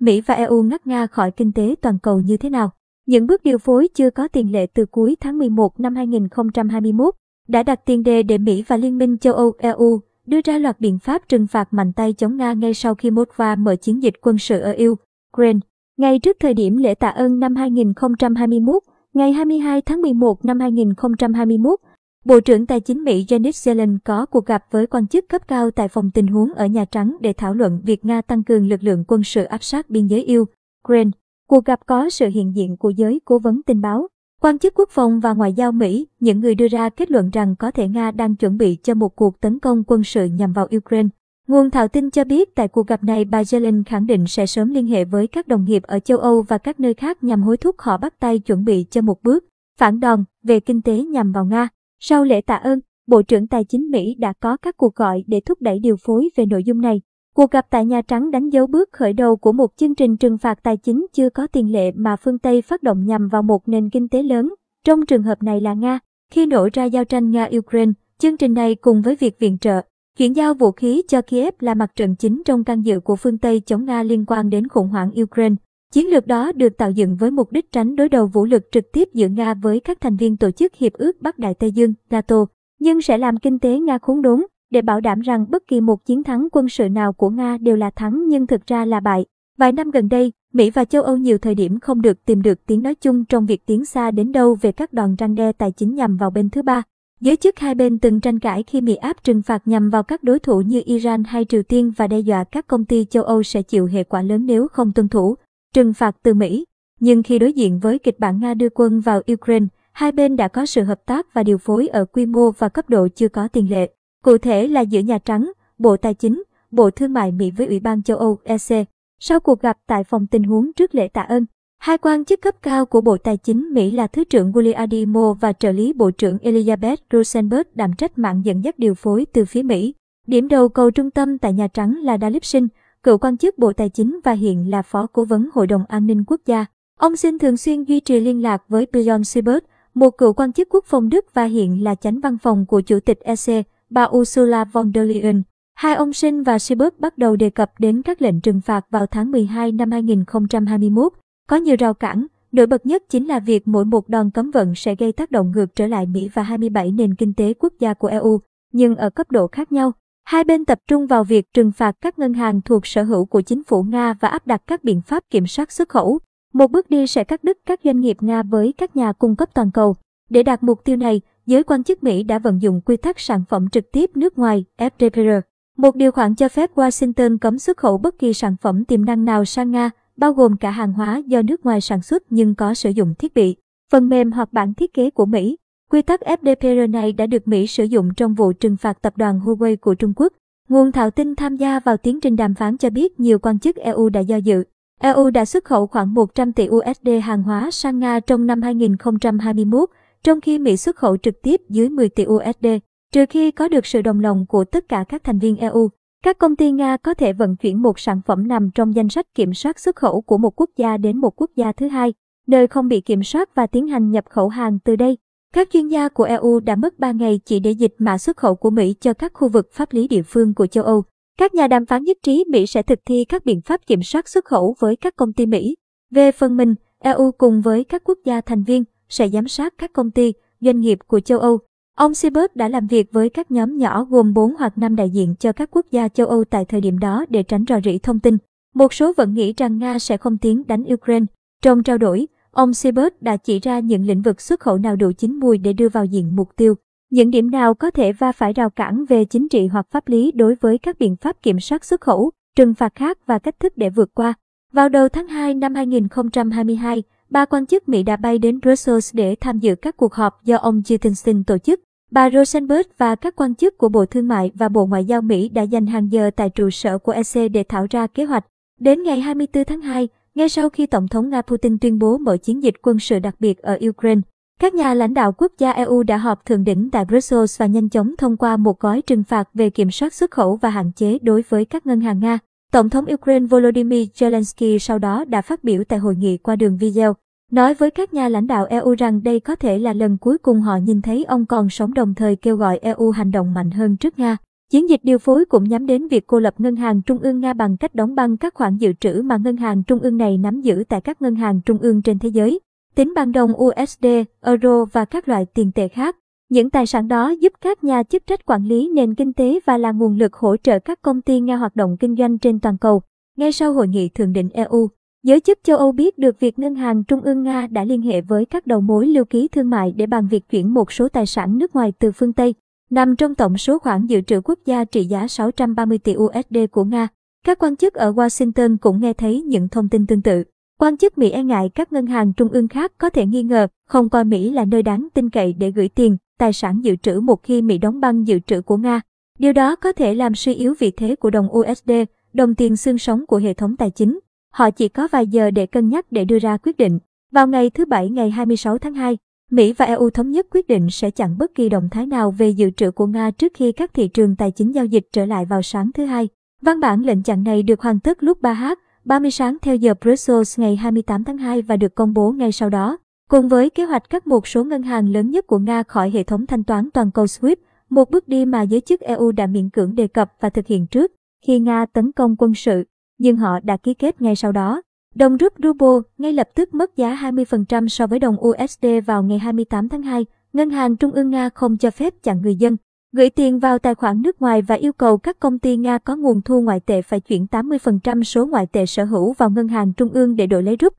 Mỹ và EU ngắt Nga khỏi kinh tế toàn cầu như thế nào? Những bước điều phối chưa có tiền lệ từ cuối tháng 11 năm 2021 đã đặt tiền đề để Mỹ và Liên minh châu Âu EU đưa ra loạt biện pháp trừng phạt mạnh tay chống Nga ngay sau khi Moscow mở chiến dịch quân sự ở Ukraine. Ngay trước thời điểm lễ tạ ơn năm 2021, ngày 22 tháng 11 năm 2021, Bộ trưởng Tài chính Mỹ Janet Yellen có cuộc gặp với quan chức cấp cao tại phòng tình huống ở Nhà Trắng để thảo luận việc Nga tăng cường lực lượng quân sự áp sát biên giới Ukraine. Cuộc gặp có sự hiện diện của giới cố vấn tình báo, quan chức quốc phòng và ngoại giao Mỹ, những người đưa ra kết luận rằng có thể Nga đang chuẩn bị cho một cuộc tấn công quân sự nhằm vào Ukraine. Nguồn thạo tin cho biết tại cuộc gặp này bà Yellen khẳng định sẽ sớm liên hệ với các đồng nghiệp ở châu Âu và các nơi khác nhằm hối thúc họ bắt tay chuẩn bị cho một bước phản đòn về kinh tế nhằm vào Nga. Sau lễ tạ ơn, Bộ trưởng Tài chính Mỹ đã có các cuộc gọi để thúc đẩy điều phối về nội dung này. Cuộc gặp tại Nhà Trắng đánh dấu bước khởi đầu của một chương trình trừng phạt tài chính chưa có tiền lệ mà phương Tây phát động nhằm vào một nền kinh tế lớn, trong trường hợp này là Nga. Khi nổ ra giao tranh Nga-Ukraine, chương trình này cùng với việc viện trợ, chuyển giao vũ khí cho Kiev là mặt trận chính trong can dự của phương Tây chống Nga liên quan đến khủng hoảng Ukraine. Chiến lược đó được tạo dựng với mục đích tránh đối đầu vũ lực trực tiếp giữa Nga với các thành viên tổ chức Hiệp ước Bắc Đại Tây Dương, NATO, nhưng sẽ làm kinh tế Nga khốn đốn để bảo đảm rằng bất kỳ một chiến thắng quân sự nào của Nga đều là thắng nhưng thực ra là bại. Vài năm gần đây, Mỹ và châu Âu nhiều thời điểm không được tìm được tiếng nói chung trong việc tiến xa đến đâu về các đòn răng đe tài chính nhằm vào bên thứ ba. Giới chức hai bên từng tranh cãi khi Mỹ áp trừng phạt nhằm vào các đối thủ như Iran hay Triều Tiên và đe dọa các công ty châu Âu sẽ chịu hệ quả lớn nếu không tuân thủ trừng phạt từ Mỹ. Nhưng khi đối diện với kịch bản Nga đưa quân vào Ukraine, hai bên đã có sự hợp tác và điều phối ở quy mô và cấp độ chưa có tiền lệ. Cụ thể là giữa Nhà Trắng, Bộ Tài chính, Bộ Thương mại Mỹ với Ủy ban châu Âu EC. Sau cuộc gặp tại phòng tình huống trước lễ tạ ơn, hai quan chức cấp cao của Bộ Tài chính Mỹ là Thứ trưởng Giuliani và trợ lý Bộ trưởng Elizabeth Rosenberg đảm trách mạng dẫn dắt điều phối từ phía Mỹ. Điểm đầu cầu trung tâm tại Nhà Trắng là Dalip Singh, cựu quan chức Bộ Tài chính và hiện là Phó Cố vấn Hội đồng An ninh Quốc gia. Ông Sinh thường xuyên duy trì liên lạc với Bjorn Siebert, một cựu quan chức quốc phòng Đức và hiện là chánh văn phòng của Chủ tịch EC, bà Ursula von der Leyen. Hai ông Sinh và Siebert bắt đầu đề cập đến các lệnh trừng phạt vào tháng 12 năm 2021. Có nhiều rào cản, nổi bật nhất chính là việc mỗi một đòn cấm vận sẽ gây tác động ngược trở lại Mỹ và 27 nền kinh tế quốc gia của EU, nhưng ở cấp độ khác nhau. Hai bên tập trung vào việc trừng phạt các ngân hàng thuộc sở hữu của chính phủ Nga và áp đặt các biện pháp kiểm soát xuất khẩu. Một bước đi sẽ cắt đứt các doanh nghiệp Nga với các nhà cung cấp toàn cầu. Để đạt mục tiêu này, giới quan chức Mỹ đã vận dụng quy tắc sản phẩm trực tiếp nước ngoài FDPR. Một điều khoản cho phép Washington cấm xuất khẩu bất kỳ sản phẩm tiềm năng nào sang Nga, bao gồm cả hàng hóa do nước ngoài sản xuất nhưng có sử dụng thiết bị, phần mềm hoặc bản thiết kế của Mỹ. Quy tắc FDPR này đã được Mỹ sử dụng trong vụ trừng phạt tập đoàn Huawei của Trung Quốc. Nguồn thạo tin tham gia vào tiến trình đàm phán cho biết nhiều quan chức EU đã do dự. EU đã xuất khẩu khoảng 100 tỷ USD hàng hóa sang Nga trong năm 2021, trong khi Mỹ xuất khẩu trực tiếp dưới 10 tỷ USD, trừ khi có được sự đồng lòng của tất cả các thành viên EU. Các công ty Nga có thể vận chuyển một sản phẩm nằm trong danh sách kiểm soát xuất khẩu của một quốc gia đến một quốc gia thứ hai, nơi không bị kiểm soát và tiến hành nhập khẩu hàng từ đây. Các chuyên gia của EU đã mất 3 ngày chỉ để dịch mã xuất khẩu của Mỹ cho các khu vực pháp lý địa phương của châu Âu. Các nhà đàm phán nhất trí Mỹ sẽ thực thi các biện pháp kiểm soát xuất khẩu với các công ty Mỹ. Về phần mình, EU cùng với các quốc gia thành viên sẽ giám sát các công ty, doanh nghiệp của châu Âu. Ông Siebert đã làm việc với các nhóm nhỏ gồm 4 hoặc 5 đại diện cho các quốc gia châu Âu tại thời điểm đó để tránh rò rỉ thông tin. Một số vẫn nghĩ rằng Nga sẽ không tiến đánh Ukraine. Trong trao đổi, ông Siebert đã chỉ ra những lĩnh vực xuất khẩu nào đủ chín mùi để đưa vào diện mục tiêu. Những điểm nào có thể va phải rào cản về chính trị hoặc pháp lý đối với các biện pháp kiểm soát xuất khẩu, trừng phạt khác và cách thức để vượt qua. Vào đầu tháng 2 năm 2022, ba quan chức Mỹ đã bay đến Brussels để tham dự các cuộc họp do ông Jittenstein tổ chức. Bà Rosenberg và các quan chức của Bộ Thương mại và Bộ Ngoại giao Mỹ đã dành hàng giờ tại trụ sở của EC để thảo ra kế hoạch. Đến ngày 24 tháng 2, ngay sau khi Tổng thống Nga Putin tuyên bố mở chiến dịch quân sự đặc biệt ở Ukraine, các nhà lãnh đạo quốc gia EU đã họp thượng đỉnh tại Brussels và nhanh chóng thông qua một gói trừng phạt về kiểm soát xuất khẩu và hạn chế đối với các ngân hàng Nga. Tổng thống Ukraine Volodymyr Zelensky sau đó đã phát biểu tại hội nghị qua đường video, nói với các nhà lãnh đạo EU rằng đây có thể là lần cuối cùng họ nhìn thấy ông còn sống đồng thời kêu gọi EU hành động mạnh hơn trước Nga. Chiến dịch điều phối cũng nhắm đến việc cô lập ngân hàng trung ương Nga bằng cách đóng băng các khoản dự trữ mà ngân hàng trung ương này nắm giữ tại các ngân hàng trung ương trên thế giới, tính bằng đồng USD, euro và các loại tiền tệ khác. Những tài sản đó giúp các nhà chức trách quản lý nền kinh tế và là nguồn lực hỗ trợ các công ty Nga hoạt động kinh doanh trên toàn cầu. Ngay sau hội nghị thượng đỉnh EU, giới chức châu Âu biết được việc Ngân hàng Trung ương Nga đã liên hệ với các đầu mối lưu ký thương mại để bàn việc chuyển một số tài sản nước ngoài từ phương Tây, nằm trong tổng số khoản dự trữ quốc gia trị giá 630 tỷ USD của Nga. Các quan chức ở Washington cũng nghe thấy những thông tin tương tự. Quan chức Mỹ e ngại các ngân hàng trung ương khác có thể nghi ngờ, không coi Mỹ là nơi đáng tin cậy để gửi tiền, tài sản dự trữ một khi Mỹ đóng băng dự trữ của Nga. Điều đó có thể làm suy yếu vị thế của đồng USD, đồng tiền xương sống của hệ thống tài chính. Họ chỉ có vài giờ để cân nhắc để đưa ra quyết định. Vào ngày thứ Bảy ngày 26 tháng 2, Mỹ và EU thống nhất quyết định sẽ chặn bất kỳ động thái nào về dự trữ của Nga trước khi các thị trường tài chính giao dịch trở lại vào sáng thứ Hai. Văn bản lệnh chặn này được hoàn tất lúc 3h, 30 sáng theo giờ Brussels ngày 28 tháng 2 và được công bố ngay sau đó. Cùng với kế hoạch cắt một số ngân hàng lớn nhất của Nga khỏi hệ thống thanh toán toàn cầu SWIFT, một bước đi mà giới chức EU đã miễn cưỡng đề cập và thực hiện trước khi Nga tấn công quân sự, nhưng họ đã ký kết ngay sau đó. Đồng rúp ruble ngay lập tức mất giá 20% so với đồng USD vào ngày 28 tháng 2. Ngân hàng Trung ương Nga không cho phép chặn người dân gửi tiền vào tài khoản nước ngoài và yêu cầu các công ty Nga có nguồn thu ngoại tệ phải chuyển 80% số ngoại tệ sở hữu vào ngân hàng trung ương để đổi lấy rúp.